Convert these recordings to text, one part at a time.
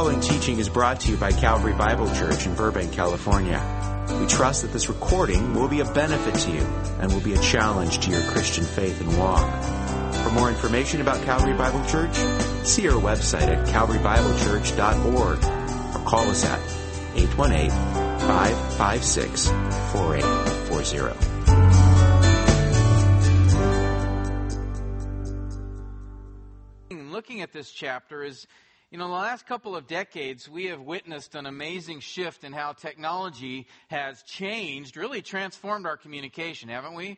following teaching is brought to you by Calvary Bible Church in Burbank, California. We trust that this recording will be a benefit to you and will be a challenge to your Christian faith and walk. For more information about Calvary Bible Church, see our website at calvarybiblechurch.org or call us at 818-556-4840. Looking at this chapter is, you know, the last couple of decades, we have witnessed an amazing shift in how technology has changed, really transformed our communication, haven't we?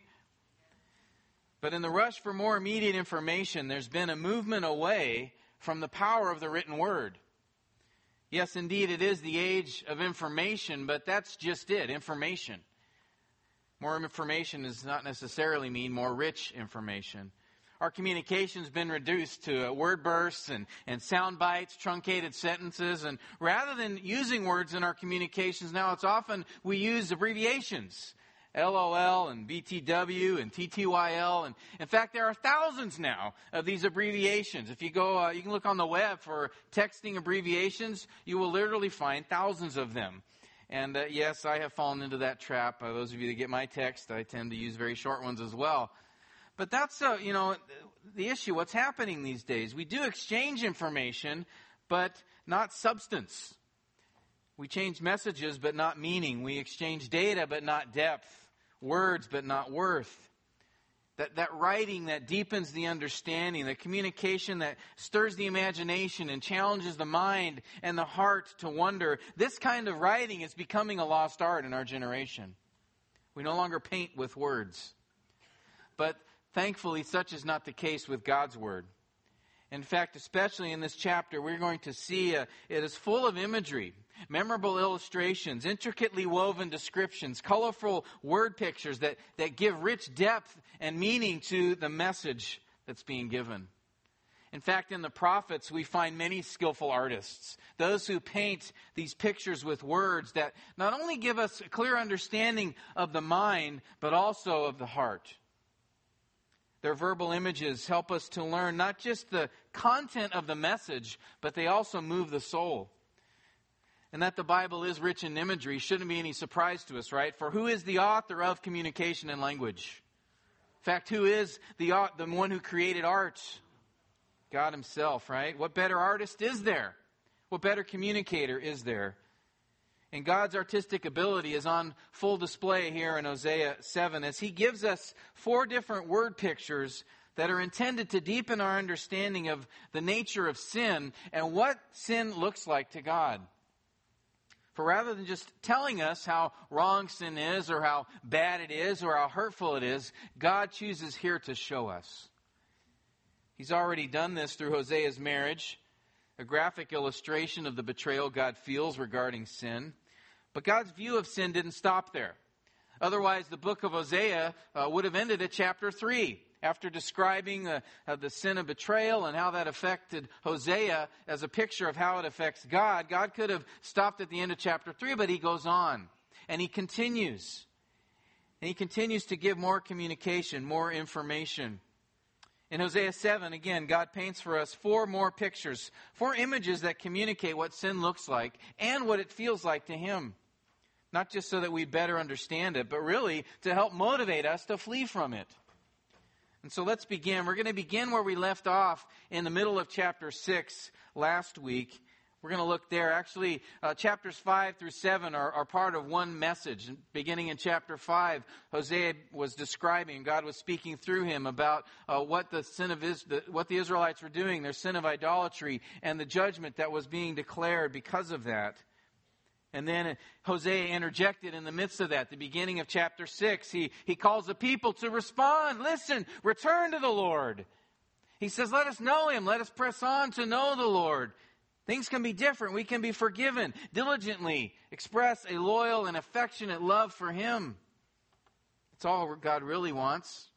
But in the rush for more immediate information, there's been a movement away from the power of the written word. Yes, indeed, it is the age of information, but that's just it information. More information does not necessarily mean more rich information. Our communication's been reduced to uh, word bursts and, and sound bites, truncated sentences, and rather than using words in our communications now, it's often we use abbreviations. LOL and BTW and TTYL. And in fact, there are thousands now of these abbreviations. If you go, uh, you can look on the web for texting abbreviations, you will literally find thousands of them. And uh, yes, I have fallen into that trap. Uh, those of you that get my text, I tend to use very short ones as well. But that's, uh, you know, the issue. What's happening these days? We do exchange information, but not substance. We change messages, but not meaning. We exchange data, but not depth. Words, but not worth. That, that writing that deepens the understanding, the communication that stirs the imagination and challenges the mind and the heart to wonder. This kind of writing is becoming a lost art in our generation. We no longer paint with words. But Thankfully, such is not the case with God's Word. In fact, especially in this chapter, we're going to see uh, it is full of imagery, memorable illustrations, intricately woven descriptions, colorful word pictures that, that give rich depth and meaning to the message that's being given. In fact, in the prophets, we find many skillful artists, those who paint these pictures with words that not only give us a clear understanding of the mind, but also of the heart. Their verbal images help us to learn not just the content of the message, but they also move the soul. And that the Bible is rich in imagery shouldn't be any surprise to us, right? For who is the author of communication and language? In fact, who is the, the one who created art? God Himself, right? What better artist is there? What better communicator is there? And God's artistic ability is on full display here in Hosea 7 as he gives us four different word pictures that are intended to deepen our understanding of the nature of sin and what sin looks like to God. For rather than just telling us how wrong sin is or how bad it is or how hurtful it is, God chooses here to show us. He's already done this through Hosea's marriage, a graphic illustration of the betrayal God feels regarding sin. But God's view of sin didn't stop there. Otherwise, the book of Hosea uh, would have ended at chapter 3 after describing uh, the sin of betrayal and how that affected Hosea as a picture of how it affects God. God could have stopped at the end of chapter 3, but he goes on and he continues. And he continues to give more communication, more information. In Hosea 7, again, God paints for us four more pictures, four images that communicate what sin looks like and what it feels like to Him. Not just so that we better understand it, but really to help motivate us to flee from it. And so let's begin. We're going to begin where we left off in the middle of chapter 6 last week. We're going to look there. Actually, uh, chapters 5 through 7 are, are, part of one message. Beginning in chapter 5, Hosea was describing, God was speaking through him about uh, what the sin of Is- the, what the Israelites were doing, their sin of idolatry, and the judgment that was being declared because of that. And then Hosea interjected in the midst of that, the beginning of chapter 6. He, he calls the people to respond. Listen, return to the Lord. He says, let us know him. Let us press on to know the Lord. Things can be different. We can be forgiven. Diligently express a loyal and affectionate love for him. It's all God really wants.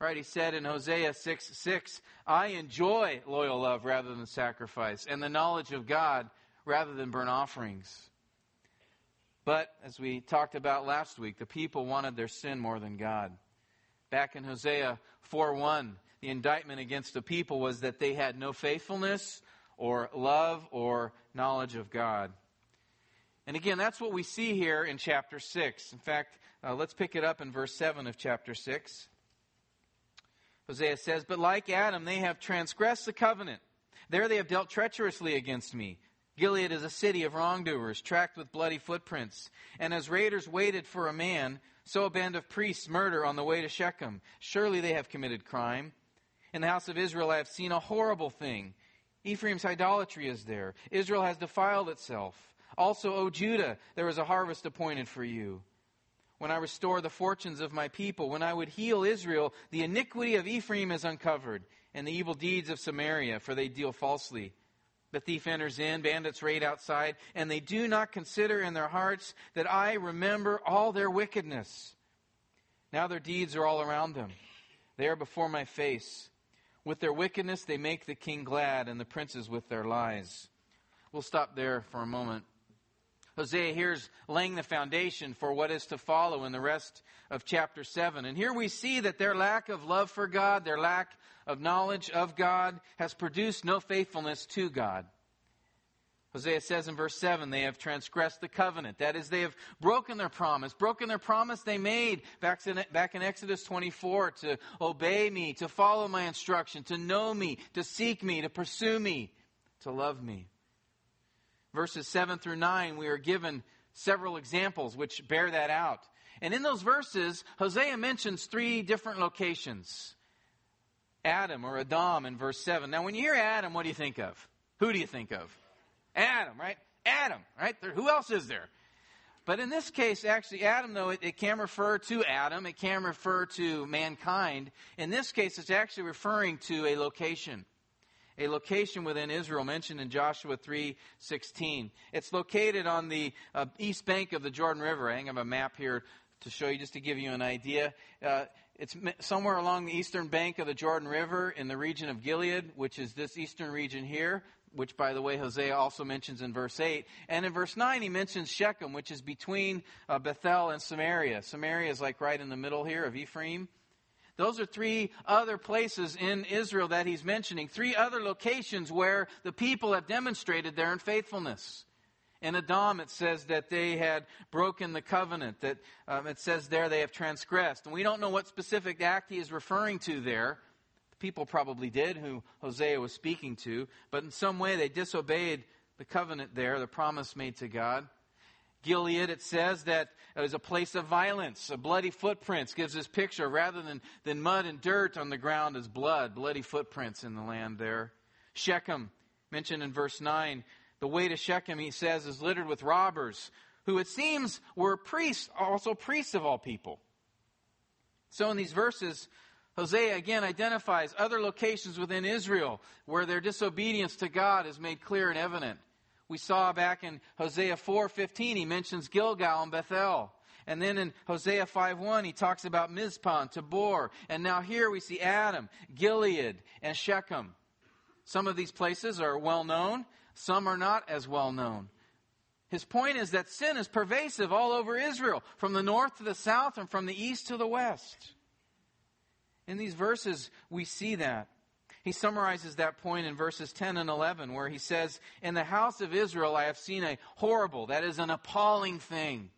Right? He said in Hosea 6 6, I enjoy loyal love rather than sacrifice, and the knowledge of God rather than burnt offerings. But, as we talked about last week, the people wanted their sin more than God. Back in Hosea 4 1, the indictment against the people was that they had no faithfulness or love or knowledge of God. And again, that's what we see here in chapter 6. In fact, uh, let's pick it up in verse 7 of chapter 6. Hosea says, But like Adam, they have transgressed the covenant. There they have dealt treacherously against me. Gilead is a city of wrongdoers, tracked with bloody footprints. And as raiders waited for a man, so a band of priests murder on the way to Shechem. Surely they have committed crime. In the house of Israel I have seen a horrible thing. Ephraim's idolatry is there. Israel has defiled itself. Also, O Judah, there is a harvest appointed for you. When I restore the fortunes of my people, when I would heal Israel, the iniquity of Ephraim is uncovered, and the evil deeds of Samaria, for they deal falsely. The thief enters in, bandits raid outside, and they do not consider in their hearts that I remember all their wickedness. Now their deeds are all around them. They are before my face. With their wickedness, they make the king glad, and the princes with their lies. We'll stop there for a moment. Hosea here's laying the foundation for what is to follow in the rest of chapter 7. And here we see that their lack of love for God, their lack of knowledge of God, has produced no faithfulness to God. Hosea says in verse 7, they have transgressed the covenant. That is, they have broken their promise, broken their promise they made back in, back in Exodus 24 to obey me, to follow my instruction, to know me, to seek me, to pursue me, to love me verses 7 through 9, we are given several examples which bear that out. And in those verses, Hosea mentions three different locations Adam or Adam in verse 7. Now, when you hear Adam, what do you think of? Who do you think of? Adam, right? Adam, right? There, who else is there? But in this case, actually, Adam, though, it, it, can refer to Adam, it can refer to mankind. In this case, it's actually referring to a location a location within Israel mentioned in Joshua 3:16. It's located on the uh, east bank of the Jordan River. I have a map here to show you just to give you an idea. Uh, it's somewhere along the eastern bank of the Jordan River in the region of Gilead, which is this eastern region here, which, by the way, Hosea also mentions in verse 8. And in verse 9, he mentions Shechem, which is between uh, Bethel and Samaria. Samaria is like right in the middle here of Ephraim. Those are three other places in Israel that he's mentioning, three other locations where the people have demonstrated their unfaithfulness. In Adam, it says that they had broken the covenant, that um, it says there they have transgressed. And we don't know what specific act he is referring to there. The people probably did, who Hosea was speaking to, but in some way they disobeyed the covenant there, the promise made to God. Gilead, it says that it was a place of violence. A bloody footprints gives this picture. Rather than, than mud and dirt on the ground is blood, bloody footprints in the land there. Shechem, mentioned in verse 9, the way to Shechem, he says, is littered with robbers, who it seems were priests, also priests of all people. So in these verses, Hosea again identifies other locations within Israel where their disobedience to God is made clear and evident. We saw back in Hosea 4:15 he mentions Gilgal and Bethel. And then in Hosea 5:1 he talks about Mizpah Tabor. And now here we see Adam, Gilead, and Shechem. Some of these places are well known, some are not as well known. His point is that sin is pervasive all over Israel, from the north to the south and from the east to the west. In these verses, we see that. He summarizes that point in verses 10 and 11, where he says, In the house of Israel I have seen a horrible, that is an appalling thing.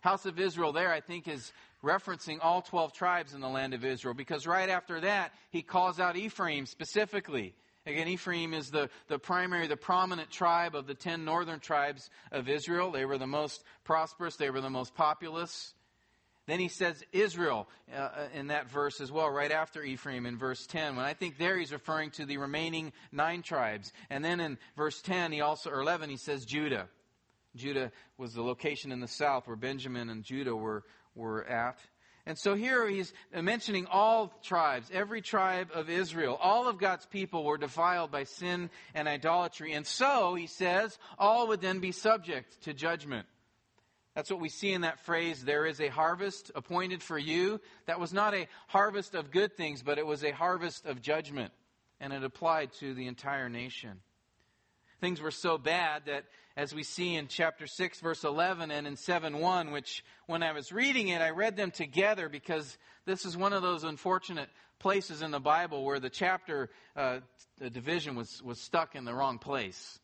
House of Israel there, I think, is referencing all 12 tribes in the land of Israel, because right after that, he calls out Ephraim specifically. Again, Ephraim is the, the primary, the prominent tribe of the 10 northern tribes of Israel. They were the most prosperous, they were the most populous. Then he says Israel uh, uh, in that verse as well, right after Ephraim in verse 10. When I think there he's referring to the remaining nine tribes. And then in verse 10, he also, or 11, he says Judah. Judah was the location in the south where Benjamin and Judah were, were at. And so here he's mentioning all tribes, every tribe of Israel. All of God's people were defiled by sin and idolatry. And so, he says, all would then be subject to judgment. That's what we see in that phrase, there is a harvest appointed for you. That was not a harvest of good things, but it was a harvest of judgment. And it applied to the entire nation. things were so bad that, as we see in chapter 6, verse 11, and in 7 1, which when I was reading it, I read them together because this is one of those unfortunate places in the Bible where the chapter uh, the division was, was stuck in the wrong place.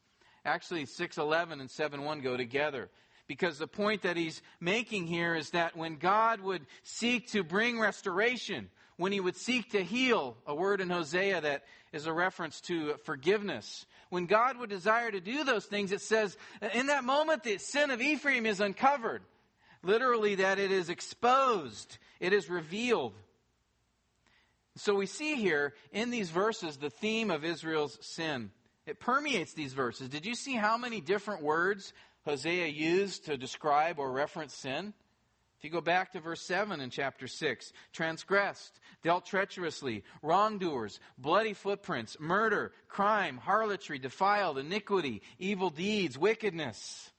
Actually, 611 and 7:1 go together. Because the point that he's making here is that when God would seek to bring restoration, when he would seek to heal, a word in Hosea that is a reference to forgiveness, when God would desire to do those things, it says, in that moment, the sin of Ephraim is uncovered. Literally, that it is exposed, it is revealed. So we see here in these verses the theme of Israel's sin. It permeates these verses. Did you see how many different words Hosea used to describe or reference sin? If you go back to verse 7 in chapter 6, transgressed, dealt treacherously, wrongdoers, bloody footprints, murder, crime, harlotry, defiled, iniquity, evil deeds, wickedness.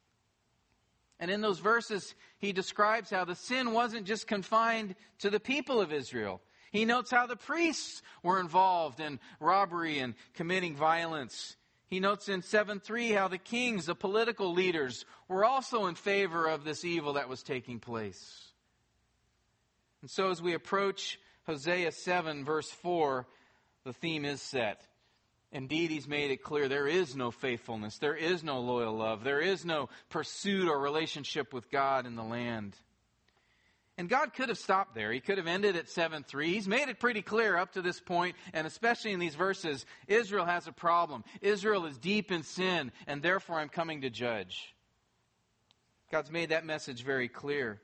And in those verses, he describes how the sin wasn't just confined to the people of Israel. He notes how the priests were involved in robbery and committing violence. He notes in 7 3 how the kings, the political leaders, were also in favor of this evil that was taking place. And so as we approach Hosea 7, verse 4, the theme is set. Indeed, he's made it clear there is no faithfulness, there is no loyal love, there is no pursuit or relationship with God in the land. And God could have stopped there. He could have ended at 7 3. He's made it pretty clear up to this point, and especially in these verses Israel has a problem. Israel is deep in sin, and therefore I'm coming to judge. God's made that message very clear.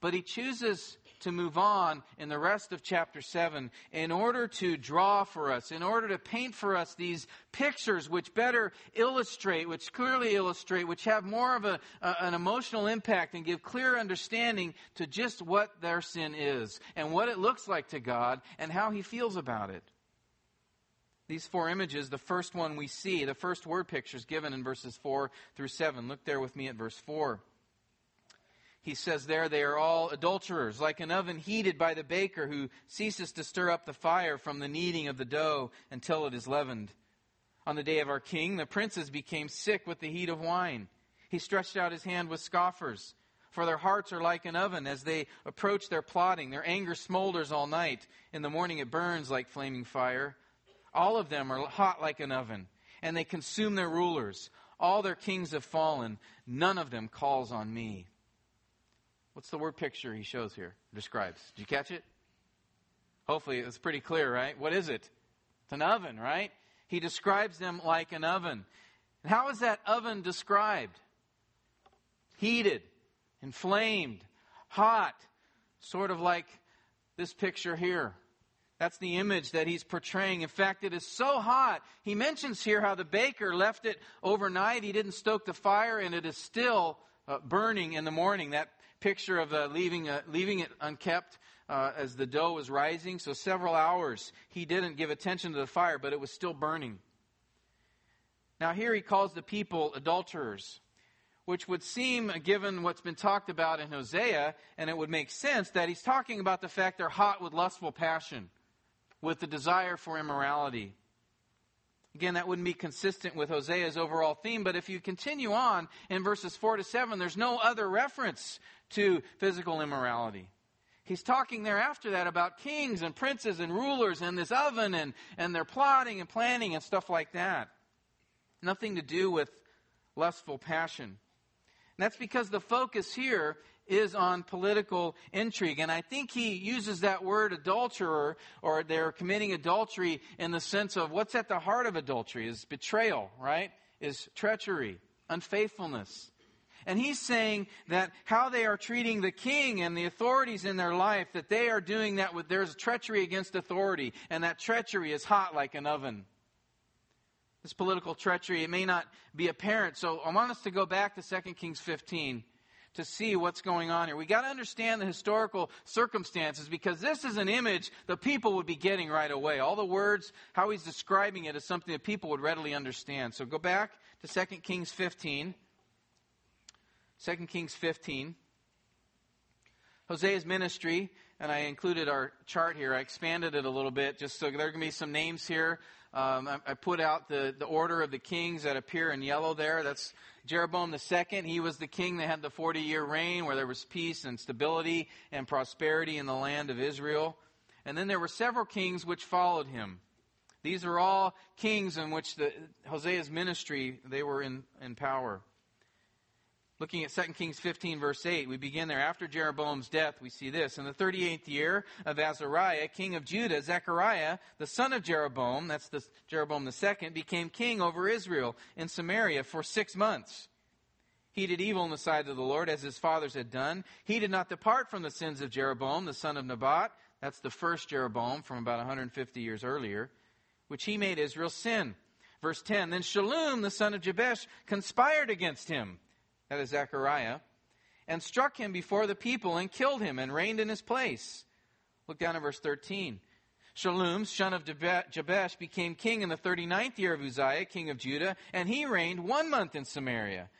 But He chooses to move on in the rest of chapter 7 in order to draw for us, in order to paint for us these pictures which better illustrate, which clearly illustrate, which have more of a, a, an emotional impact and give clear understanding to just what their sin is and what it looks like to God and how He feels about it. These four images, the first one we see, the first word picture is given in verses 4 through 7. Look there with me at verse 4 he says there, they are all adulterers, like an oven heated by the baker who ceases to stir up the fire from the kneading of the dough until it is leavened. On the day of our king, the princes became sick with the heat of wine. He stretched out his hand with scoffers, for their hearts are like an oven as they approach their plotting. Their anger smolders all night. In the morning it burns like flaming fire. All of them are hot like an oven, and they consume their rulers. All their kings have fallen. None of them calls on me. What's the word picture he shows here, describes? Did you catch it? Hopefully it's pretty clear, right? What is it? It's an oven, right? He describes them like an oven. And how is that oven described? Heated, inflamed, hot, sort of like this picture here. That's the image that he's portraying. In fact, it is so hot. He mentions here how the baker left it overnight. He didn't stoke the fire, and it is still uh, burning in the morning. That picture of uh, leaving, uh, leaving it unkept uh, as the dough was rising. So several hours he didn't give attention to the fire, but it was still burning. Now, here he calls the people adulterers, which would seem, given what's been talked about in Hosea, and it would make sense that he's talking about the fact they're hot with lustful passion, with the desire for immorality. Again, that wouldn't be consistent with Hosea's overall theme, but if you continue on in verses 4 to 7, there's no other reference to physical immorality. He's talking there after that about kings and princes and rulers and this oven and, and their plotting and planning and stuff like that. Nothing to do with lustful passion. And that's because the focus here is on political intrigue. And I think he uses that word adulterer, or they're committing adultery in the sense of what's at the heart of adultery is betrayal, right? Is treachery, unfaithfulness. And he's saying that how they are treating the king and the authorities in their life, that they are doing that with, there's treachery against authority, and that treachery is hot like an oven. This political treachery, it may not be apparent. So I want us to go back to 2 Kings 15 to see what's going on here. We got to understand the historical circumstances because this is an image the people would be getting right away. All the words, how he's describing it is something that people would readily understand. So go back to 2 Kings 15. 2 Kings 15. Hosea's ministry, and I included our chart here. I expanded it a little bit just so there are going to be some names here Um, I, I, put out the, the order of the kings that appear in yellow there. That's Jeroboam II. He was the king that had the 40 year reign where there was peace and stability and prosperity in the land of Israel. And then there were several kings which followed him. These are all kings in which the, Hosea's ministry, they were in, in power. Looking at 2 Kings 15, verse 8, we begin there. After Jeroboam's death, we see this. In the 38th year of Azariah, king of Judah, Zechariah, the son of Jeroboam, that's the Jeroboam II, became king over Israel in Samaria for six months. He did evil in the sight of the Lord, as his fathers had done. He did not depart from the sins of Jeroboam, the son of Nebat. That's the first Jeroboam from about 150 years earlier, which he made Israel sin. Verse 10 Then Shallum, the son of Jabesh, conspired against him that is Zechariah, and struck him before the people and killed him and reigned in his place. Look down at verse 13. Shallum, son of Jabesh, became king in the 39th year of Uzziah, king of Judah, and he reigned one month in Samaria.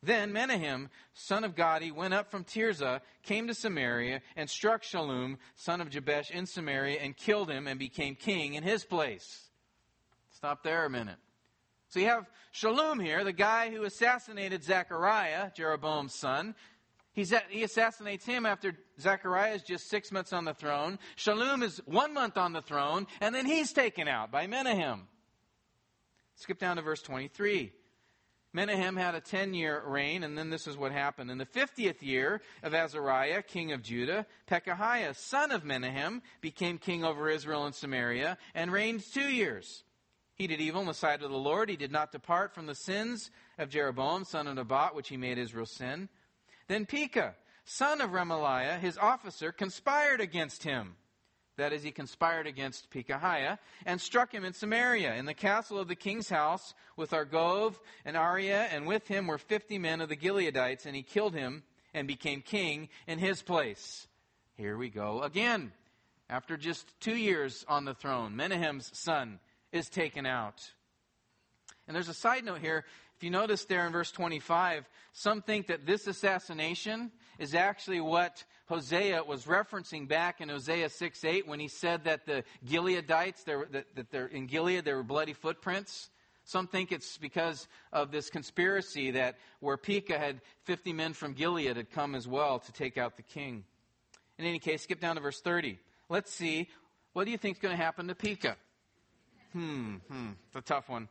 Then Menahem, son of Gadi, went up from Tirzah, came to Samaria, and struck Shallum, son of Jabesh, in Samaria, and killed him, and became king in his place. Stop there a minute. So you have Shallum here, the guy who assassinated Zechariah, Jeroboam's son. He's at, he assassinates him after Zechariah is just six months on the throne. Shallum is one month on the throne, and then he's taken out by Menahem. Skip down to verse 23. Menahem had a 10 year reign, and then this is what happened. In the 50th year of Azariah, king of Judah, Pekahiah, son of Menahem, became king over Israel and Samaria, and reigned two years. He did evil in the sight of the Lord. He did not depart from the sins of Jeroboam, son of Nebat, which he made Israel sin. Then Pekah, son of Remaliah, his officer, conspired against him. That is, he conspired against Pekahiah and struck him in Samaria, in the castle of the king's house, with Argov and Arieh, and with him were fifty men of the Gileadites, and he killed him and became king in his place. Here we go again. After just two years on the throne, Menahem's son is taken out. And there's a side note here. If you notice there in verse 25, some think that this assassination is actually what Hosea was referencing back in Hosea 6 8 when he said that the Gileadites, that, that they're in Gilead, there were bloody footprints. Some think it's because of this conspiracy that where Pekah had 50 men from Gilead had come as well to take out the king. In any case, skip down to verse 30. Let's see, what do you think is going to happen to Pekah? Hmm, hmm, it's a tough one.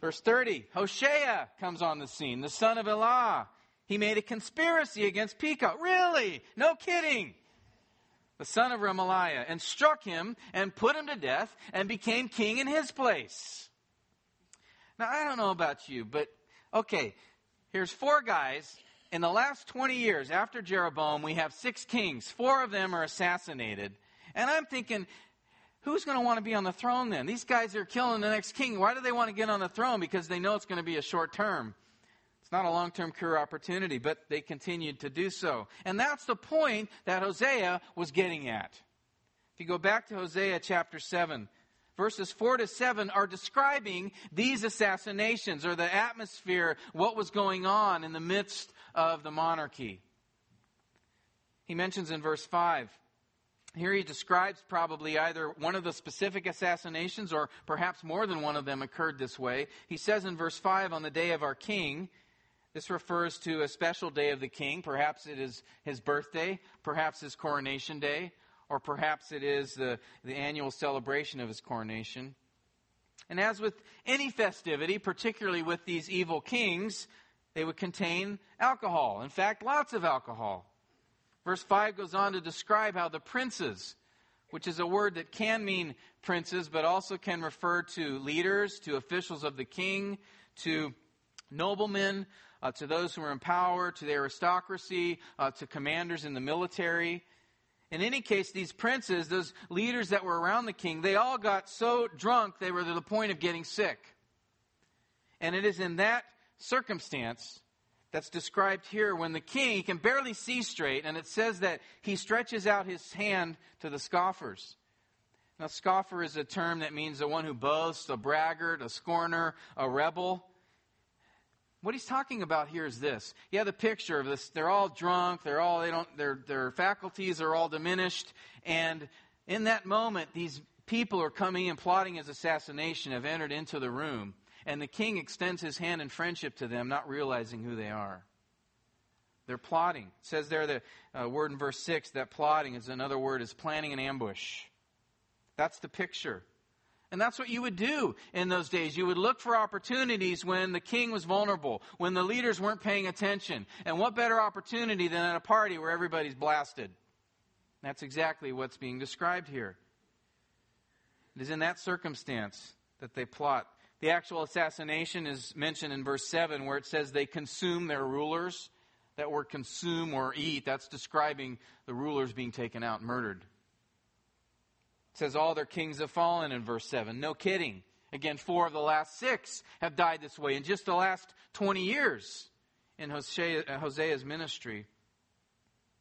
Verse 30, Hoshea comes on the scene, the son of Elah. He made a conspiracy against Pekah. Really? No kidding. The son of Remaliah, and struck him and put him to death and became king in his place. Now, I don't know about you, but okay, here's four guys. In the last 20 years after Jeroboam, we have six kings. Four of them are assassinated. And I'm thinking, who's going to want to be on the throne then? These guys are killing the next king. Why do they want to get on the throne? Because they know it's going to be a short term. It's not a long term career opportunity, but they continued to do so. And that's the point that Hosea was getting at. If you go back to Hosea chapter 7, verses 4 to 7 are describing these assassinations or the atmosphere, what was going on in the midst of the monarchy. He mentions in verse 5 here he describes probably either one of the specific assassinations or perhaps more than one of them occurred this way. He says in verse 5 on the day of our king, this refers to a special day of the king. Perhaps it is his birthday, perhaps his coronation day, or perhaps it is the, the annual celebration of his coronation. And as with any festivity, particularly with these evil kings, they would contain alcohol. In fact, lots of alcohol. Verse 5 goes on to describe how the princes, which is a word that can mean princes, but also can refer to leaders, to officials of the king, to noblemen, uh, to those who are in power, to the aristocracy, uh, to commanders in the military. In any case, these princes, those leaders that were around the king, they all got so drunk they were to the point of getting sick. And it is in that circumstance that's described here when the king he can barely see straight and it says that he stretches out his hand to the scoffers. Now scoffer is a term that means the one who boasts a braggart a scorner a rebel. What he's talking about here is this. Have the picture of this. They're all drunk. They're all they don't their their faculties are all diminished. And in that moment these people are coming and plotting his assassination have entered into the room, and the king extends his hand in friendship to them, not realizing who they are. They're plotting. It says there the uh, word in verse 6 that plotting is another word is planning an ambush. That's the picture. And that's what you would do in those days. You would look for opportunities when the king was vulnerable, when the leaders weren't paying attention. And what better opportunity than at a party where everybody's blasted? That's exactly what's being described here. It is in that circumstance that they plot. The actual assassination is mentioned in verse 7 where it says they consume their rulers. That word consume or eat, that's describing the rulers being taken out, murdered. It says all their kings have fallen in verse 7. No kidding. Again, four of the last six have died this way in just the last 20 years in Hosea's ministry.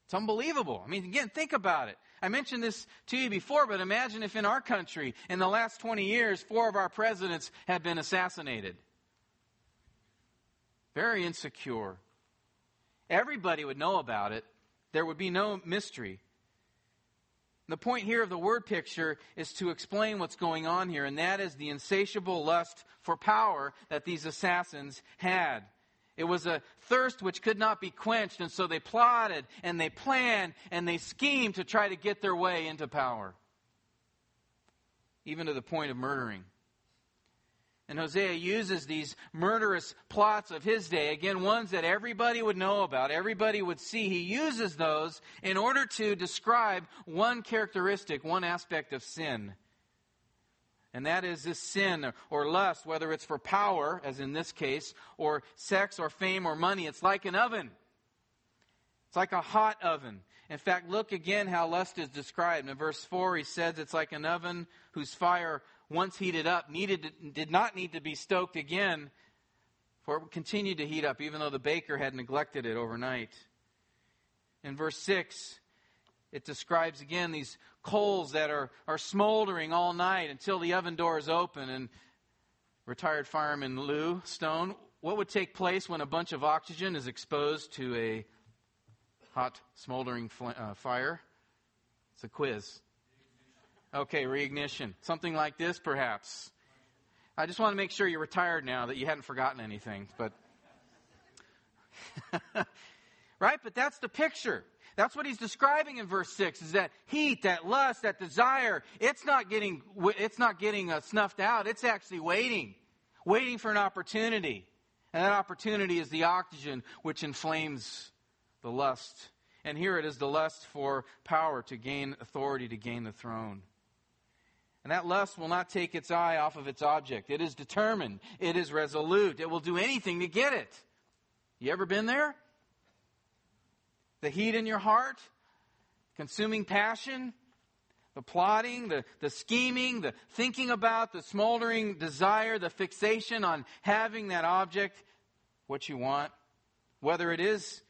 It's unbelievable. I mean, again, think about it. I mentioned this to you before, but imagine if in our country, in the last 20 years, four of our presidents had been assassinated. Very insecure. Everybody would know about it. There would be no mystery. The point here of the word picture is to explain what's going on here, and that is the insatiable lust for power that these assassins had. It was a thirst which could not be quenched, and so they plotted and they planned and they schemed to try to get their way into power, even to the point of murdering. And Hosea uses these murderous plots of his day, again, ones that everybody would know about, everybody would see. He uses those in order to describe one characteristic, one aspect of sin. And that is this sin or lust, whether it's for power, as in this case, or sex or fame or money. It's like an oven. It's like a hot oven. In fact, look again how lust is described. In verse 4, he says it's like an oven whose fire once heated up, needed, did not need to be stoked again, for it continued to heat up, even though the baker had neglected it overnight. In verse 6, it describes again these coals that are, are smoldering all night until the oven door is open. And retired fireman Lou Stone, what would take place when a bunch of oxygen is exposed to a hot, smoldering fl- uh, fire? It's a quiz. Okay, reignition. Something like this, perhaps. I just want to make sure you're retired now, that you hadn't forgotten anything. But right? But that's the picture. That's what he's describing in verse 6 is that heat, that lust, that desire, it's not getting, it's not getting uh, snuffed out. It's actually waiting, waiting for an opportunity. And that opportunity is the oxygen which inflames the lust. And here it is the lust for power to gain authority, to gain the throne. And that lust will not take its eye off of its object. It is determined. It is resolute. It will do anything to get it. You ever been there? The heat in your heart? Consuming passion? The plotting, the, the scheming, the thinking about, the smoldering desire, the fixation on having that object, what you want. Whether it is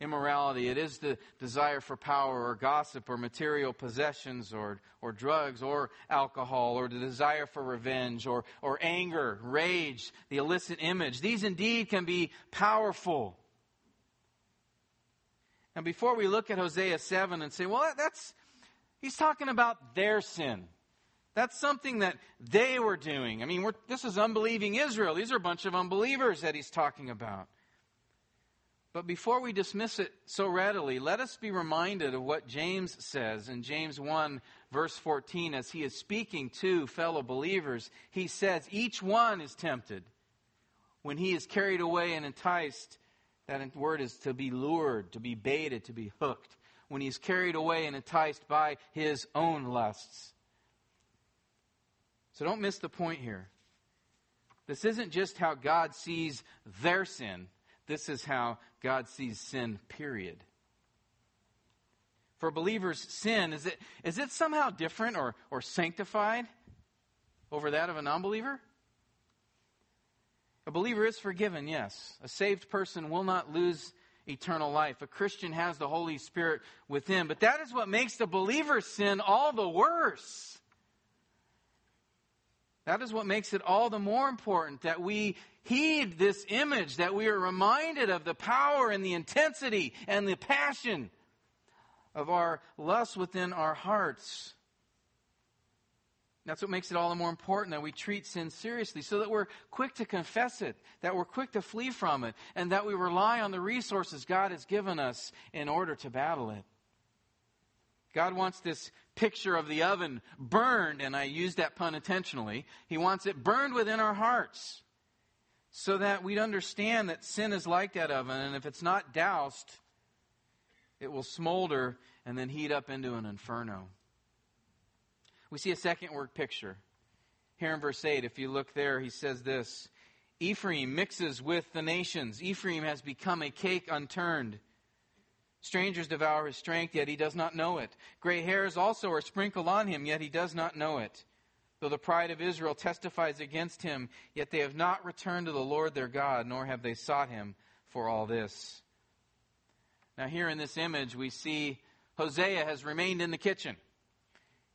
immorality. It is the desire for power or gossip or material possessions or, or drugs or alcohol or the desire for revenge or, or anger, rage, the illicit image. These indeed can be powerful. And before we look at Hosea 7 and say, well, that's, he's talking about their sin. That's something that they were doing. I mean, this is unbelieving Israel. These are a bunch of unbelievers that he's talking about. But before we dismiss it so readily, let us be reminded of what James says in James 1, verse 14, as he is speaking to fellow believers. He says, Each one is tempted when he is carried away and enticed. That word is to be lured, to be baited, to be hooked. When he's carried away and enticed by his own lusts. So don't miss the point here. This isn't just how God sees their sin this is how God sees sin, period. For believers, sin, is it, is it somehow different or, or sanctified over that of a non believer? A believer is forgiven, yes. A saved person will not lose eternal life. A Christian has the Holy Spirit within. But that is what makes the believer's sin all the worse. That is what makes it all the more important that we heed this image, that we are reminded of the power and the intensity and the passion of our lust within our hearts. That's what makes it all the more important that we treat sin seriously so that we're quick to confess it, that we're quick to flee from it, and that we rely on the resources God has given us in order to battle it. God wants this picture of the oven burned, and I use that pun intentionally. He wants it burned within our hearts so that we'd understand that sin is like that oven, and if it's not doused, it will smolder and then heat up into an inferno. We see a second word picture. Here in verse 8, if you look there, he says this Ephraim mixes with the nations. Ephraim has become a cake unturned. Strangers devour his strength, yet he does not know it. Gray hairs also are sprinkled on him, yet he does not know it. Though the pride of Israel testifies against him, yet they have not returned to the Lord their God, nor have they sought him for all this. Now, here in this image, we see Hosea has remained in the kitchen.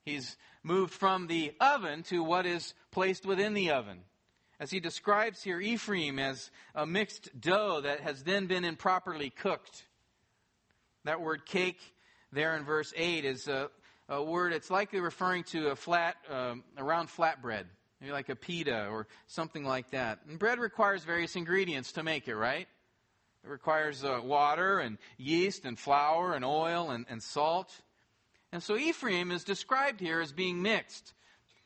He's moved from the oven to what is placed within the oven. As he describes here Ephraim as a mixed dough that has then been improperly cooked. That word cake there in verse 8 is a, a word, it's likely referring to a flat, um, around flatbread, maybe like a pita or something like that. And bread requires various ingredients to make it, right? It requires uh, water and yeast and flour and oil and, and salt. And so Ephraim is described here as being mixed.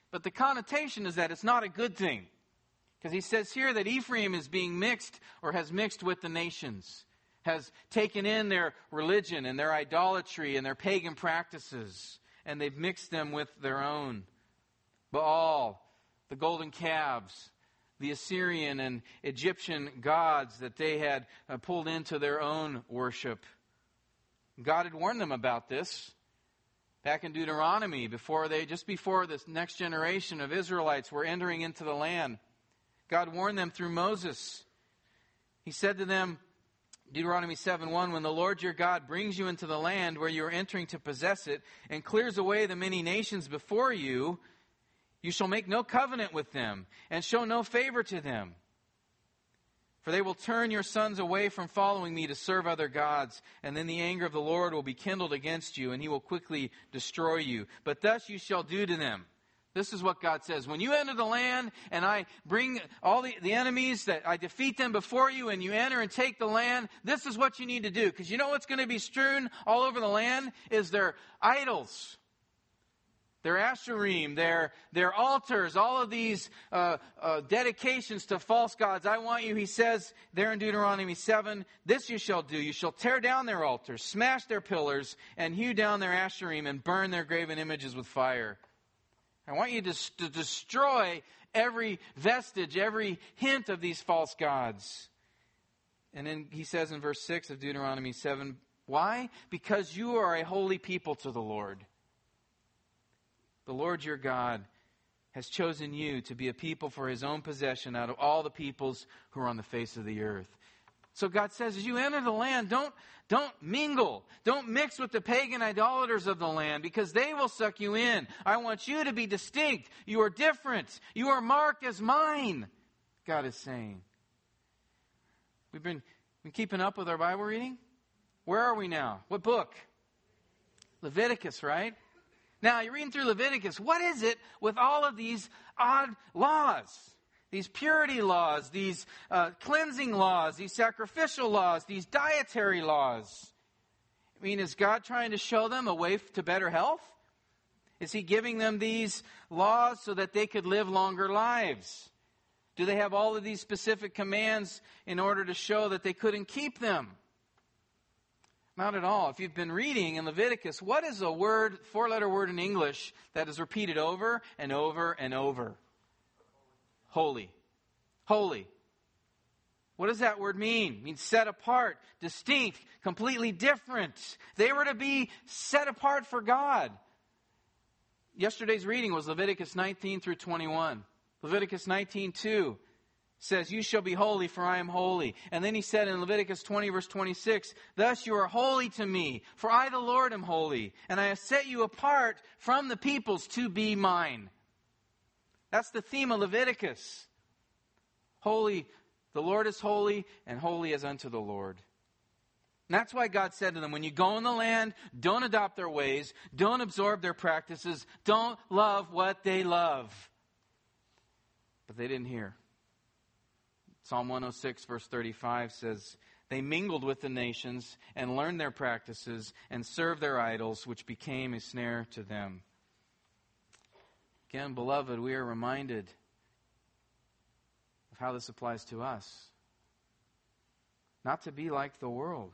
But the connotation is that it's not a good thing. Because he says here that Ephraim is being mixed or has mixed with the nations, has taken in their religion and their idolatry and their pagan practices, and they've mixed them with their own. Baal, the golden calves, the Assyrian and Egyptian gods that they had uh, pulled into their own worship. God had warned them about this back in Deuteronomy, before they, just before this next generation of Israelites were entering into the land. God warned them through Moses. He said to them, Deuteronomy 7 1, when the Lord your God brings you into the land where you are entering to possess it and clears away the many nations before you, you shall make no covenant with them and show no favor to them. For they will turn your sons away from following me to serve other gods, and then the anger of the Lord will be kindled against you, and he will quickly destroy you. But thus you shall do to them. This is what God says. When you enter the land and I bring all the, the enemies that I defeat them before you and you enter and take the land, this is what you need to do. Because you know what's going to be strewn all over the land is their idols their asherim, their, their altars, all of these uh, uh, dedications to false gods. I want you, he says there in Deuteronomy 7, this you shall do. You shall tear down their altars, smash their pillars, and hew down their asherim, and burn their graven images with fire. I want you to, to destroy every vestige, every hint of these false gods. And then he says in verse 6 of Deuteronomy 7, why? Because you are a holy people to the Lord. The Lord your God has chosen you to be a people for his own possession out of all the peoples who are on the face of the earth. So God says, as you enter the land, don't, don't mingle. Don't mix with the pagan idolaters of the land because they will suck you in. I want you to be distinct. You are different. You are marked as mine, God is saying. We've been, been keeping up with our Bible reading. Where are we now? What book? Leviticus, right? Now, you're reading through Leviticus. What is it with all of these odd laws? These purity laws, these uh, cleansing laws, these sacrificial laws, these dietary laws. I mean, is God trying to show them a way to better health? Is He giving them these laws so that they could live longer lives? Do they have all of these specific commands in order to show that they couldn't keep them? Not at all. If you've been reading in Leviticus, what is a word, four letter word in English that is repeated over and over and over? Holy. Holy. What does that word mean? It means set apart, distinct, completely different. They were to be set apart for God. Yesterday's reading was Leviticus 19 through 21. Leviticus 19, 2 says, You shall be holy, for I am holy. And then he said in Leviticus 20, verse 26, Thus you are holy to me, for I, the Lord, am holy, and I have set you apart from the peoples to be mine. That's the theme of Leviticus. Holy, the Lord is holy, and holy as unto the Lord. And that's why God said to them, when you go in the land, don't adopt their ways, don't absorb their practices, don't love what they love. But they didn't hear. Psalm 106, verse 35 says, They mingled with the nations and learned their practices and served their idols, which became a snare to them. Again, beloved, we are reminded of how this applies to us. Not to be like the world.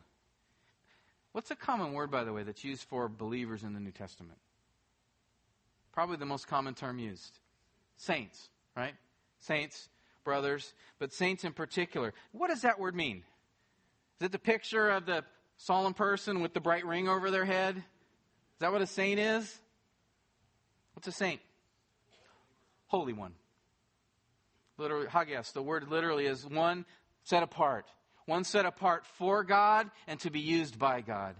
What's a common word, by the way, that's used for believers in the New Testament? Probably the most common term used saints, right? Saints brothers, but saints in particular. What does that word mean? Is it the picture of the solemn person with the bright ring over their head? Is that what a saint is? What's a saint? Holy one. Literally, hagios, the word literally is one set apart. One set apart for God and to be used by God.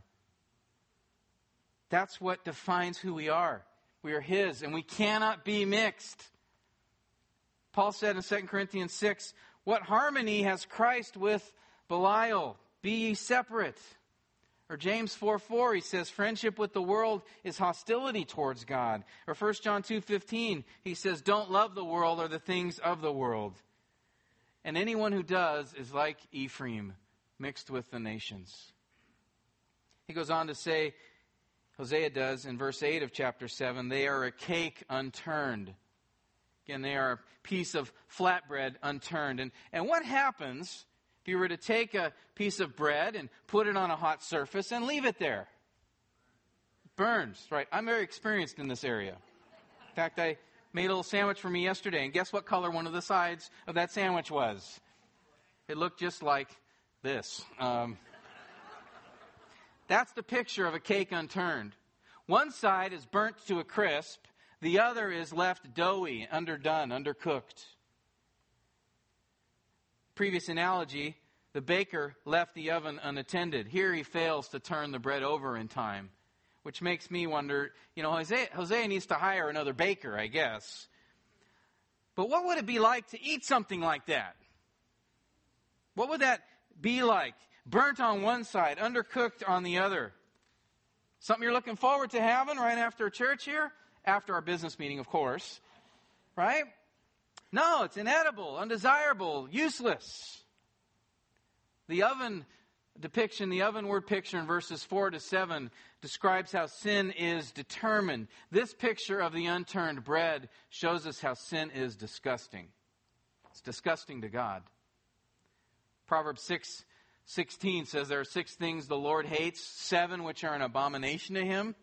That's what defines who we are. We are His, and we cannot be mixed. Paul said in 2 Corinthians 6, What harmony has Christ with Belial? Be ye separate. Or James 4 4, he says, Friendship with the world is hostility towards God. Or 1 John 2 15, he says, Don't love the world or the things of the world. And anyone who does is like Ephraim, mixed with the nations. He goes on to say, Hosea does in verse 8 of chapter 7, they are a cake unturned. Again, they are a piece of flatbread unturned. And, and what happens if you were to take a piece of bread and put it on a hot surface and leave it there? It burns, right? I'm very experienced in this area. In fact, I made a little sandwich for me yesterday, and guess what color one of the sides of that sandwich was? It looked just like this. Um, that's the picture of a cake unturned. One side is burnt to a crisp, the other is left doughy, underdone, undercooked. Previous analogy, the baker left the oven unattended. Here he fails to turn the bread over in time, which makes me wonder, you know, Hosea, Hosea needs to hire another baker, I guess. But what would it be like to eat something like that? What would that be like? Burnt on one side, undercooked on the other. Something you're looking forward to having right after church here? After our business meeting, of course. Right? No, it's inedible, undesirable, useless. The oven depiction, the oven word picture in verses 4 to 7 describes how sin is determined. This picture of the unturned bread shows us how sin is disgusting. It's disgusting to God. Proverbs 6 16 says there are six things the Lord hates, seven which are an abomination to him.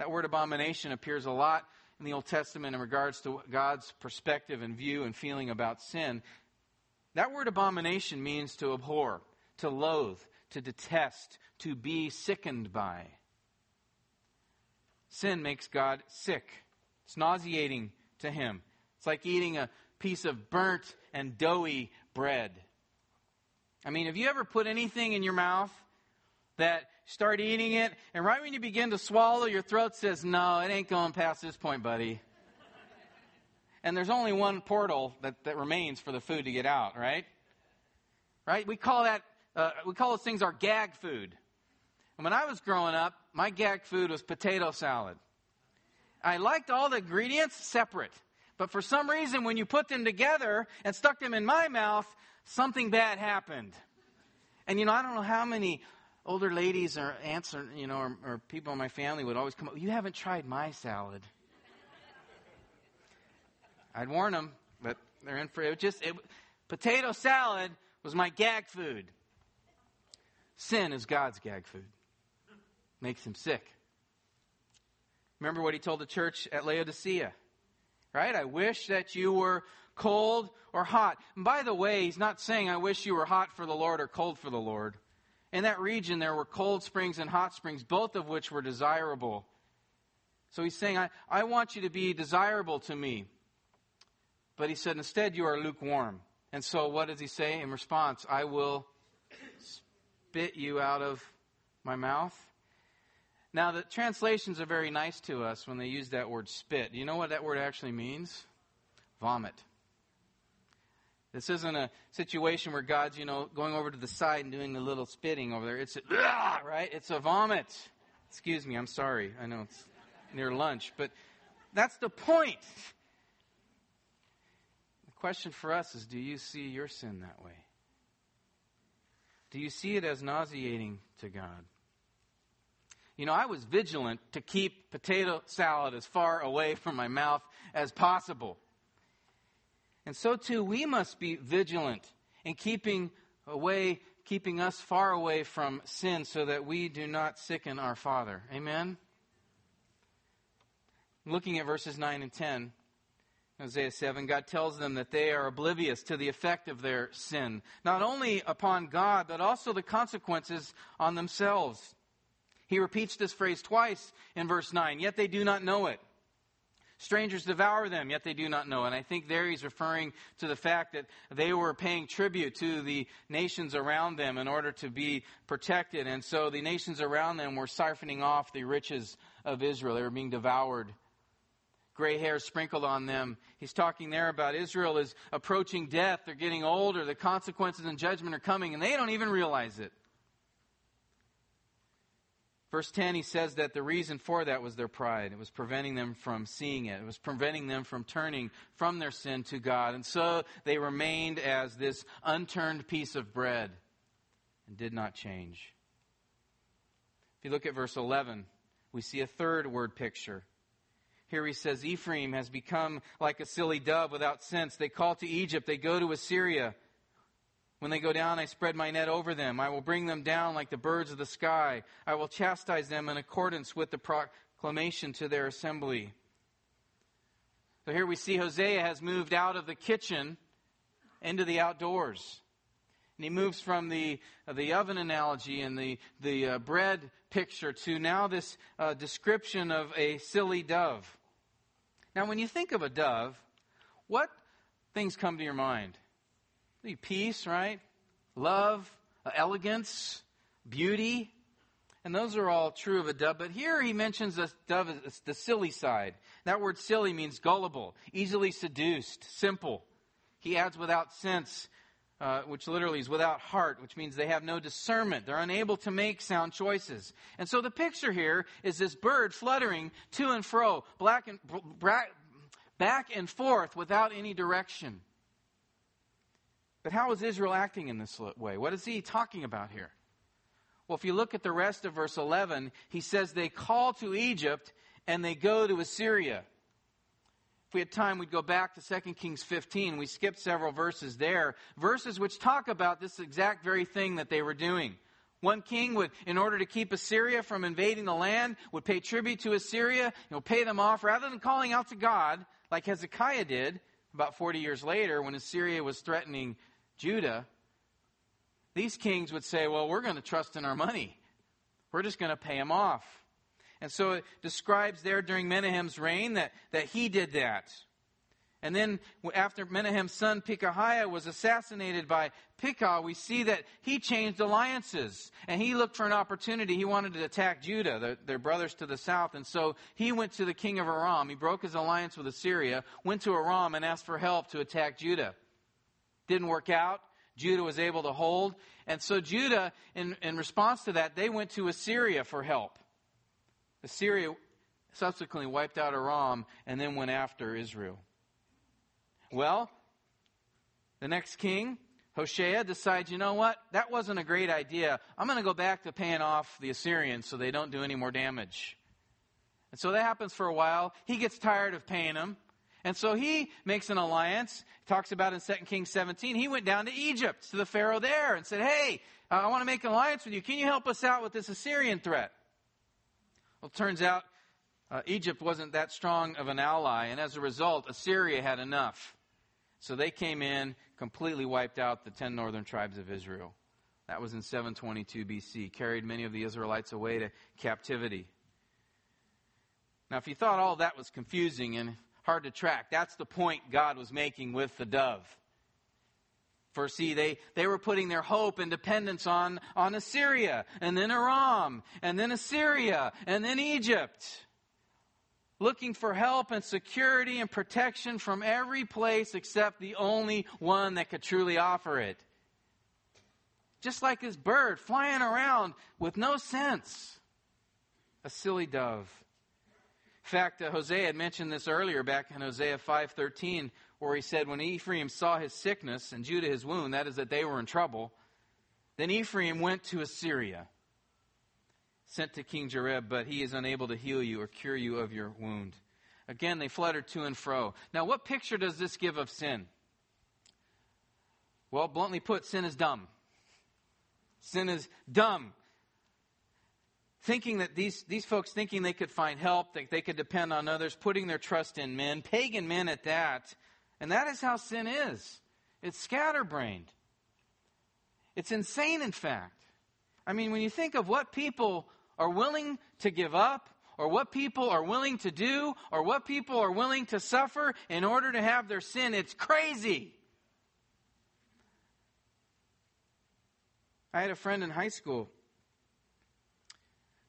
That word abomination appears a lot in the Old Testament in regards to God's perspective and view and feeling about sin. That word abomination means to abhor, to loathe, to detest, to be sickened by. Sin makes God sick. It's nauseating to him. It's like eating a piece of burnt and doughy bread. I mean, have you ever put anything in your mouth that start eating it, and right when you begin to swallow, your throat says, No, it ain't going past this point, buddy. and there's only one portal that, that remains for the food to get out, right? Right? We call that, uh, we call those things our gag food. And when I was growing up, my gag food was potato salad. I liked all the ingredients separate. But for some reason, when you put them together and stuck them in my mouth, something bad happened. And you know, I don't know how many older ladies or aunts or, you know, or, or people in my family would always come up, you haven't tried my salad. I'd warn them, but they're in for it. Just it, potato salad was my gag food. Sin is God's gag food. Makes him sick. Remember what he told the church at Laodicea, right? I wish that you were cold or hot. And by the way, he's not saying I wish you were hot for the Lord or cold for the Lord. In that region, there were cold springs and hot springs, both of which were desirable. So he's saying, I, I want you to be desirable to me. But he said, instead, you are lukewarm. And so what does he say in response? I will spit you out of my mouth. Now, the translations are very nice to us when they use that word spit. You know what that word actually means? Vomit. This isn't a situation where God's, you know, going over to the side and doing a little spitting over there. It's a, right? It's a vomit. Excuse me, I'm sorry. I know it's near lunch, but that's the point. The question for us is do you see your sin that way? Do you see it as nauseating to God? You know, I was vigilant to keep potato salad as far away from my mouth as possible. And so too, we must be vigilant in keeping away, keeping us far away from sin so that we do not sicken our Father. Amen? Looking at verses 9 and 10, Hosea 7, God tells them that they are oblivious to the effect of their sin, not only upon God, but also the consequences on themselves. He repeats this phrase twice in verse 9, yet they do not know it. Strangers devour them, yet they do not know. And I think there he's referring to the fact that they were paying tribute to the nations around them in order to be protected. And so the nations around them were siphoning off the riches of Israel. They were being devoured. Gray hair sprinkled on them. He's talking there about Israel is approaching death. They're getting older. The consequences and judgment are coming, and they don't even realize it. Verse 10, he says that the reason for that was their pride. It was preventing them from seeing it. It was preventing them from turning from their sin to God. And so they remained as this unturned piece of bread and did not change. If you look at verse 11, we see a third word picture. Here he says, Ephraim has become like a silly dove without sense. They call to Egypt, they go to Assyria. When they go down, I spread my net over them. I will bring them down like the birds of the sky. I will chastise them in accordance with the proclamation to their assembly. So here we see Hosea has moved out of the kitchen into the outdoors. And he moves from the, uh, the oven analogy and the, the uh, bread picture to now this uh, description of a silly dove. Now, when you think of a dove, what things come to your mind? Peace, right? Love, uh, elegance, beauty. And those are all true of a dove. But here he mentions a dove as the silly side. That word silly means gullible, easily seduced, simple. He adds without sense, uh, which literally is without heart, which means they have no discernment. They're unable to make sound choices. And so the picture here is this bird fluttering to and fro, black and, back and forth without any direction. But how is Israel acting in this way? What is he talking about here? Well, if you look at the rest of verse 11, he says they call to Egypt and they go to Assyria. If we had time, we'd go back to 2 Kings 15. We skipped several verses there, verses which talk about this exact very thing that they were doing. One king would, in order to keep Assyria from invading the land, would pay tribute to Assyria, you know, pay them off, rather than calling out to God, like Hezekiah did about 40 years later when Assyria was threatening Judah, these kings would say, well, we're going to trust in our money. We're just going to pay them off. And so it describes there during Menahem's reign that, that he did that. And then after Menahem's son Pekahiah was assassinated by Pekah, we see that he changed alliances. And he looked for an opportunity. He wanted to attack Judah, their, their brothers to the south. And so he went to the king of Aram. He broke his alliance with Assyria, went to Aram and asked for help to attack Judah. Didn't work out. Judah was able to hold. And so Judah, in, in response to that, they went to Assyria for help. Assyria subsequently wiped out Aram and then went after Israel. Well, the next king, Hoshea, decides, you know what? That wasn't a great idea. I'm going to go back to paying off the Assyrians so they don't do any more damage. And so that happens for a while. He gets tired of paying them. And so he makes an alliance, talks about in 2 Kings 17. He went down to Egypt, to the Pharaoh there, and said, Hey, uh, I want to make an alliance with you. Can you help us out with this Assyrian threat? Well, turns out uh, Egypt wasn't that strong of an ally, and as a result, Assyria had enough. So they came in, completely wiped out the 10 northern tribes of Israel. That was in 722 BC, carried many of the Israelites away to captivity. Now, if you thought all that was confusing and hard to track. That's the point God was making with the dove. For see, they, they were putting their hope and dependence on, on Assyria, and then Aram, and then Assyria, and then Egypt. looking for help and security and protection from every place except the only one that could truly offer it. Just like this bird flying around with no sense. A silly dove. Fact, uh, Hosea had mentioned this earlier back in Hosea 5:13 where he said when Ephraim saw his sickness and Judah his wound, that is that they were in trouble, then Ephraim went to Assyria sent to King Jareb, but he is unable to heal you or cure you of your wound. Again, they fluttered to and fro. Now, what picture does this give of sin? Well, bluntly put, sin is dumb. Sin is dumb. Thinking that these, these folks thinking they could find help, that they could depend on others, putting their trust in men, pagan men at that. And that is how sin is. It's scatterbrained. It's insane, in fact. I mean, when you think of what people are willing to give up, or what people are willing to do, or what people are willing to suffer in order to have their sin. It's crazy. I had a friend in high school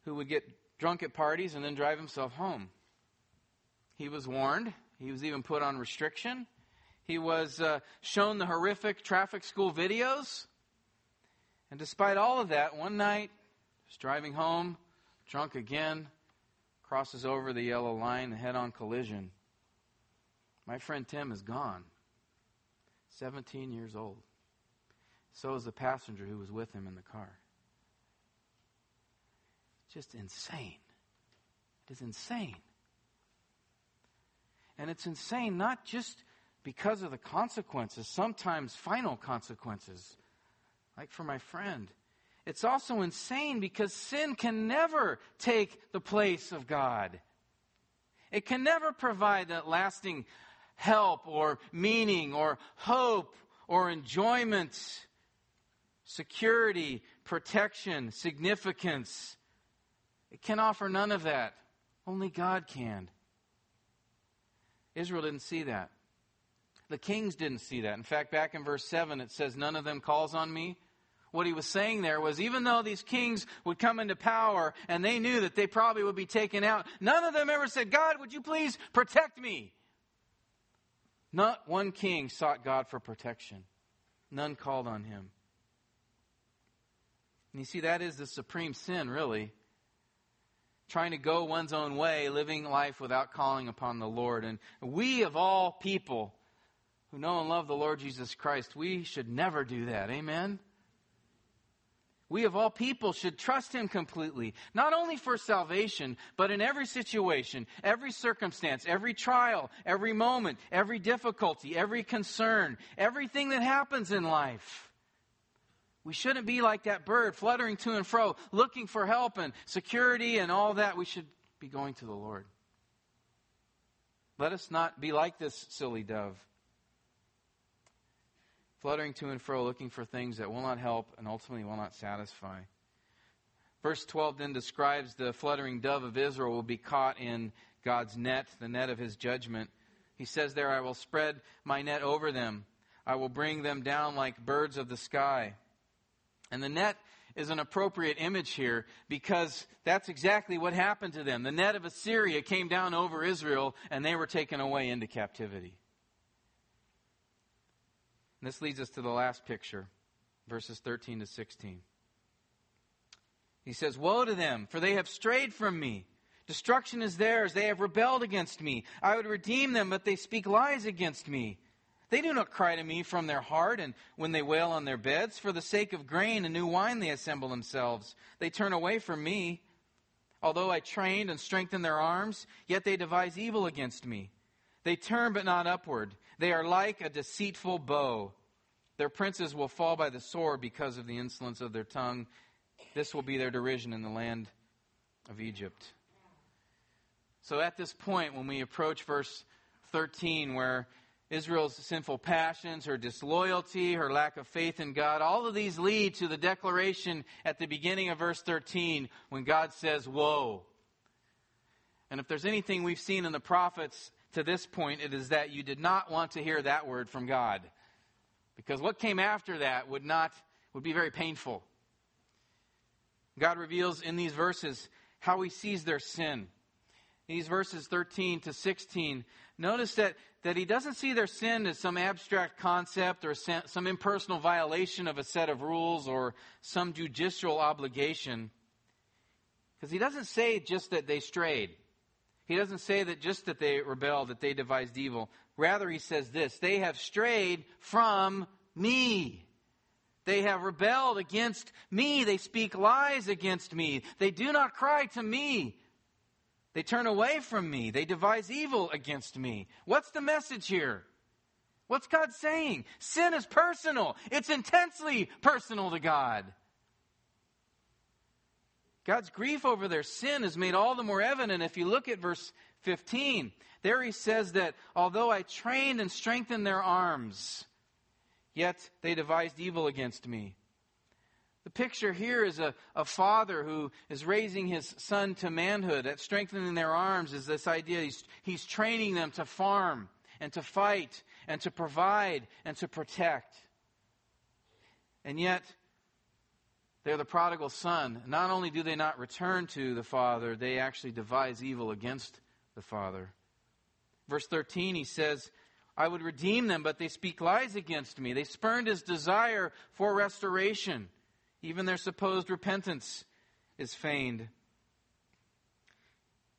who would get drunk at parties and then drive himself home. He was warned, he was even put on restriction. He was uh, shown the horrific traffic school videos. And despite all of that, one night He's driving home, drunk again, crosses over the yellow line, head on collision. My friend Tim is gone. 17 years old. So is the passenger who was with him in the car. Just insane. It is insane. And it's insane not just because of the consequences, sometimes final consequences, like for my friend. It's also insane because sin can never take the place of God. It can never provide that lasting help or meaning or hope or enjoyment, security, protection, significance. It can offer none of that. Only God can. Israel didn't see that. The kings didn't see that. In fact, back in verse 7, it says, None of them calls on me what he was saying there was even though these kings would come into power and they knew that they probably would be taken out, none of them ever said, God, would you please protect me? Not one king sought God for protection. None called on him. And you see, that is the supreme sin, really. Trying to go one's own way, living life without calling upon the Lord. And we, of all people who know and love the Lord Jesus Christ, we should never do that. Amen? we of all people should trust him completely, not only for salvation, but in every situation, every circumstance, every trial, every moment, every difficulty, every concern, everything that happens in life. We shouldn't be like that bird fluttering to and fro, looking for help and security and all that. We should be going to the Lord. Let us not be like this silly dove fluttering to and fro, looking for things that will not help and ultimately will not satisfy. Verse 12 then describes the fluttering dove of Israel will be caught in God's net, the net of his judgment. He says there, I will spread my net over them. I will bring them down like birds of the sky. And the net is an appropriate image here because that's exactly what happened to them. The net of Assyria came down over Israel and they were taken away into captivity. And this leads us to the last picture, verses 13 to 16. He says, Woe to them, for they have strayed from me. Destruction is theirs. They have rebelled against me. I would redeem them, but they speak lies against me. They do not cry to me from their heart, and when they wail on their beds, for the sake of grain and new wine they assemble themselves. They turn away from me. Although I trained and strengthened their arms, yet they devise evil against me. They turn but not upward. They are like a deceitful bow. Their princes will fall by the sword because of the insolence of their tongue. This will be their derision in the land of Egypt. So at this point, when we approach verse 13, where Israel's sinful passions, her disloyalty, her lack of faith in God, all of these lead to the declaration at the beginning of verse 13 when God says, Woe. And if there's anything we've seen in the prophets to this point, it is that you did not want to hear that word from God. Because what came after that would not would be very painful. God reveals in these verses how he sees their sin. these verses 13 to 16, notice that, that he doesn't see their sin as some abstract concept or some impersonal violation of a set of rules or some judicial obligation. Because he doesn't say just that they strayed. He doesn't say that just that they rebelled, that they devised evil. Rather, he says this they have strayed from me. They have rebelled against me. They speak lies against me. They do not cry to me. They turn away from me. They devise evil against me. What's the message here? What's God saying? Sin is personal. It's intensely personal to God. God's grief over their sin is made all the more evident if you look at verse 15. There he says that although I trained and strengthened their arms, yet they devised evil against me. The picture here is a, a father who is raising his son to manhood. That strengthening their arms is this idea he's, he's training them to farm and to fight and to provide and to protect. And yet, they're the prodigal son. Not only do they not return to the father, they actually devise evil against the father. Verse 13, he says, I would redeem them, but they speak lies against me. They spurned his desire for restoration. Even their supposed repentance is feigned.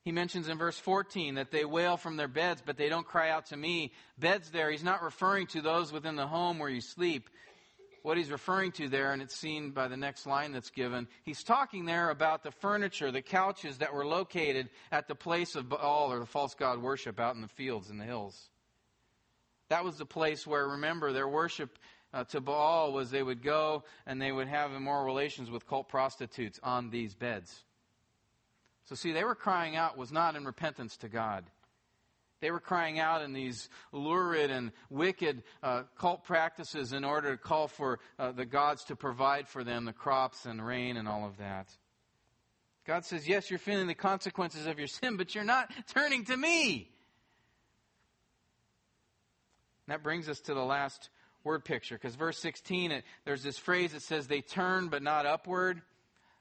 He mentions in verse 14 that they wail from their beds, but they don't cry out to me. Beds there, he's not referring to those within the home where you sleep what he's referring to there, and it's seen by the next line that's given. He's talking there about the furniture, the couches that were located at the place of Baal or the false god worship out in the fields and the hills. That was the place where, remember, their worship uh, to Baal was they would go and they would have immoral relations with cult prostitutes on these beds. So, see, they were crying out was not in repentance to God. They were crying out in these lurid and wicked uh, cult practices in order to call for uh, the gods to provide for them the crops and rain and all of that. God says, Yes, you're feeling the consequences of your sin, but you're not turning to me. And that brings us to the last word picture, because verse 16, it, there's this phrase that says, They turn but not upward.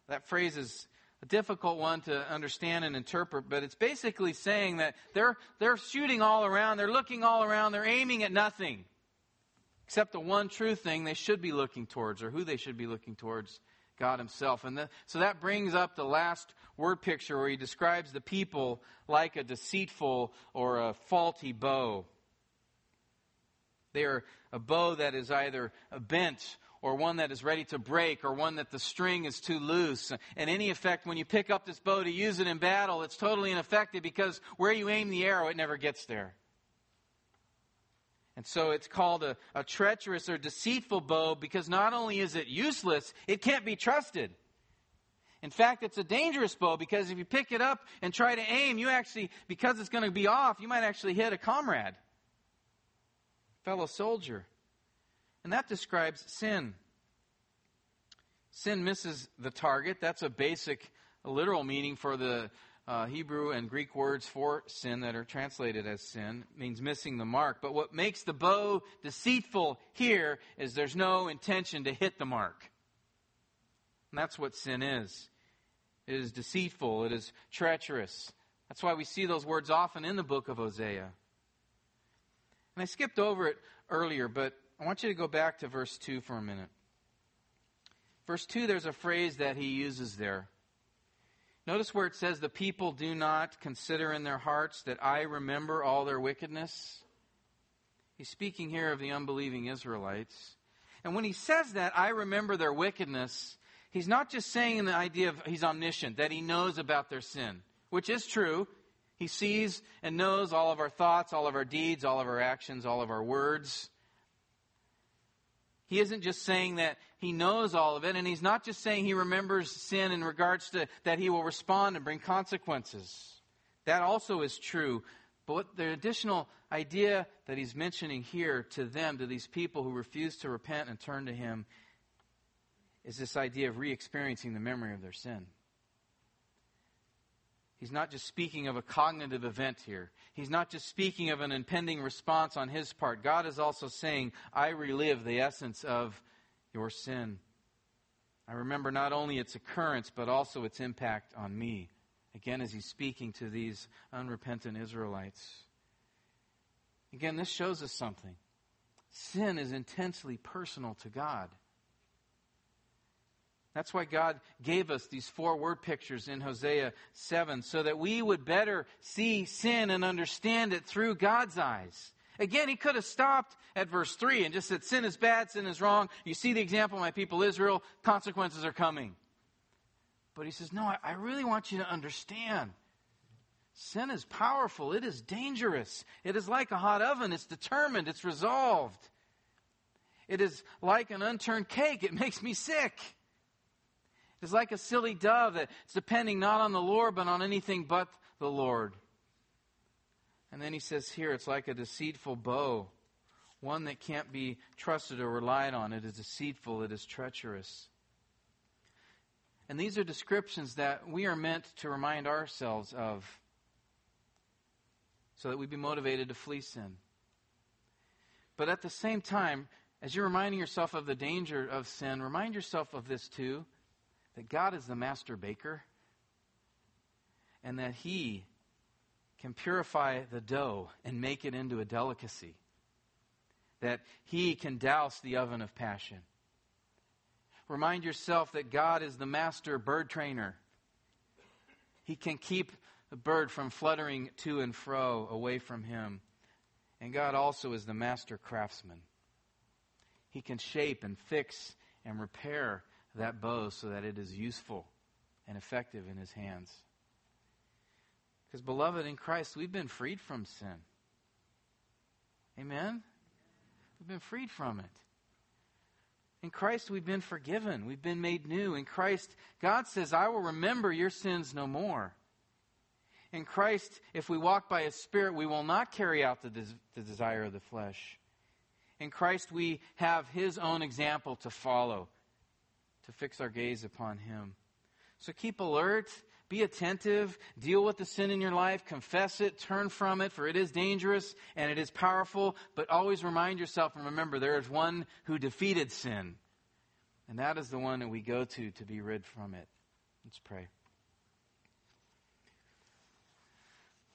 That phrase is a difficult one to understand and interpret, but it's basically saying that they're, they're shooting all around, they're looking all around, they're aiming at nothing except the one true thing they should be looking towards, or who they should be looking towards God Himself. And the, so that brings up the last word picture where He describes the people like a deceitful or a faulty bow. They are a bow that is either bent or one that is ready to break, or one that the string is too loose. And any effect, when you pick up this bow to use it in battle, it's totally ineffective because where you aim the arrow, it never gets there. And so it's called a, a treacherous or deceitful bow because not only is it useless, it can't be trusted. In fact, it's a dangerous bow because if you pick it up and try to aim, you actually, because it's going to be off, you might actually hit a comrade, fellow soldier. And that describes sin. Sin misses the target. That's a basic literal meaning for the uh, Hebrew and Greek words for sin that are translated as sin. Means missing the mark. But what makes the bow deceitful here is there's no intention to hit the mark. And that's what sin is. It is deceitful. It is treacherous. That's why we see those words often in the book of Hosea. And I skipped over it earlier, but I want you to go back to verse 2 for a minute. Verse 2, there's a phrase that he uses there. Notice where it says, The people do not consider in their hearts that I remember all their wickedness. He's speaking here of the unbelieving Israelites. And when he says that, I remember their wickedness, he's not just saying in the idea of he's omniscient, that he knows about their sin, which is true. He sees and knows all of our thoughts, all of our deeds, all of our actions, all of our words. He isn't just saying that he knows all of it, and he's not just saying he remembers sin in regards to that he will respond and bring consequences. That also is true. But the additional idea that he's mentioning here to them, to these people who refuse to repent and turn to him, is this idea of re experiencing the memory of their sin. He's not just speaking of a cognitive event here. He's not just speaking of an impending response on his part. God is also saying, I relive the essence of your sin. I remember not only its occurrence, but also its impact on me Again, as he's speaking to these unrepentant Israelites. Again, this shows us something. Sin is intensely personal to God. That's why God gave us these four word pictures in Hosea 7 so that we would better see sin and understand it through God's eyes. Again, he could have stopped at verse 3 and just said, Sin is bad, sin is wrong. You see the example, of my people Israel, consequences are coming. But he says, No, I really want you to understand. Sin is powerful, it is dangerous. It is like a hot oven, it's determined, it's resolved. It is like an unturned cake, it makes me sick. It's like a silly dove that's depending not on the Lord, but on anything but the Lord. And then he says here, it's like a deceitful bow, one that can't be trusted or relied on. It is deceitful, it is treacherous. And these are descriptions that we are meant to remind ourselves of so that we be motivated to flee sin. But at the same time, as you're reminding yourself of the danger of sin, remind yourself of this too that God is the master baker and that He can purify the dough and make it into a delicacy. That He can douse the oven of passion. Remind yourself that God is the master bird trainer. He can keep the bird from fluttering to and fro away from Him. And God also is the master craftsman. He can shape and fix and repair that bow so that it is useful and effective in his hands. Because, beloved, in Christ, we've been freed from sin. Amen? We've been freed from it. In Christ, we've been forgiven. We've been made new. In Christ, God says, I will remember your sins no more. In Christ, if we walk by His Spirit, we will not carry out the, des- the desire of the flesh. In Christ, we have His own example to follow to fix our gaze upon Him. So keep alert, be attentive, deal with the sin in your life, confess it, turn from it, for it is dangerous and it is powerful, but always remind yourself and remember there is one who defeated sin. And that is the one that we go to to be rid from it. Let's pray.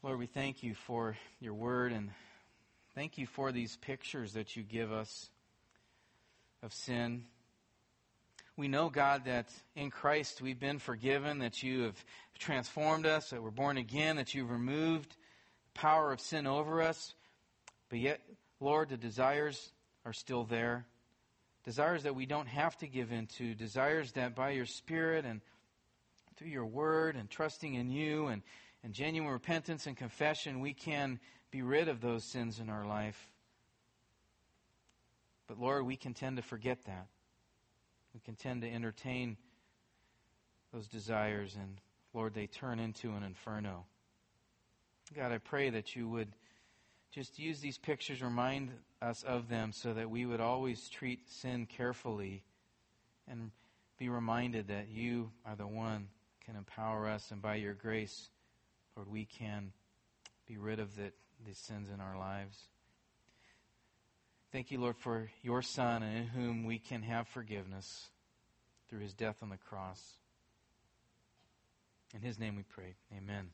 Lord, we thank you for your word and thank you for these pictures that you give us of sin we know, God, that in Christ we've been forgiven, that you have transformed us, that we're born again, that you've removed the power of sin over us. But yet, Lord, the desires are still there. Desires that we don't have to give into, desires that by your Spirit and through your word and trusting in you and, and genuine repentance and confession, we can be rid of those sins in our life. But Lord, we can tend to forget that. We can tend to entertain those desires, and Lord, they turn into an inferno. God, I pray that you would just use these pictures, remind us of them, so that we would always treat sin carefully and be reminded that you are the one can empower us, and by your grace, Lord, we can be rid of the, the sins in our lives. Thank you, Lord, for your Son in whom we can have forgiveness through his death on the cross. In his name we pray. Amen.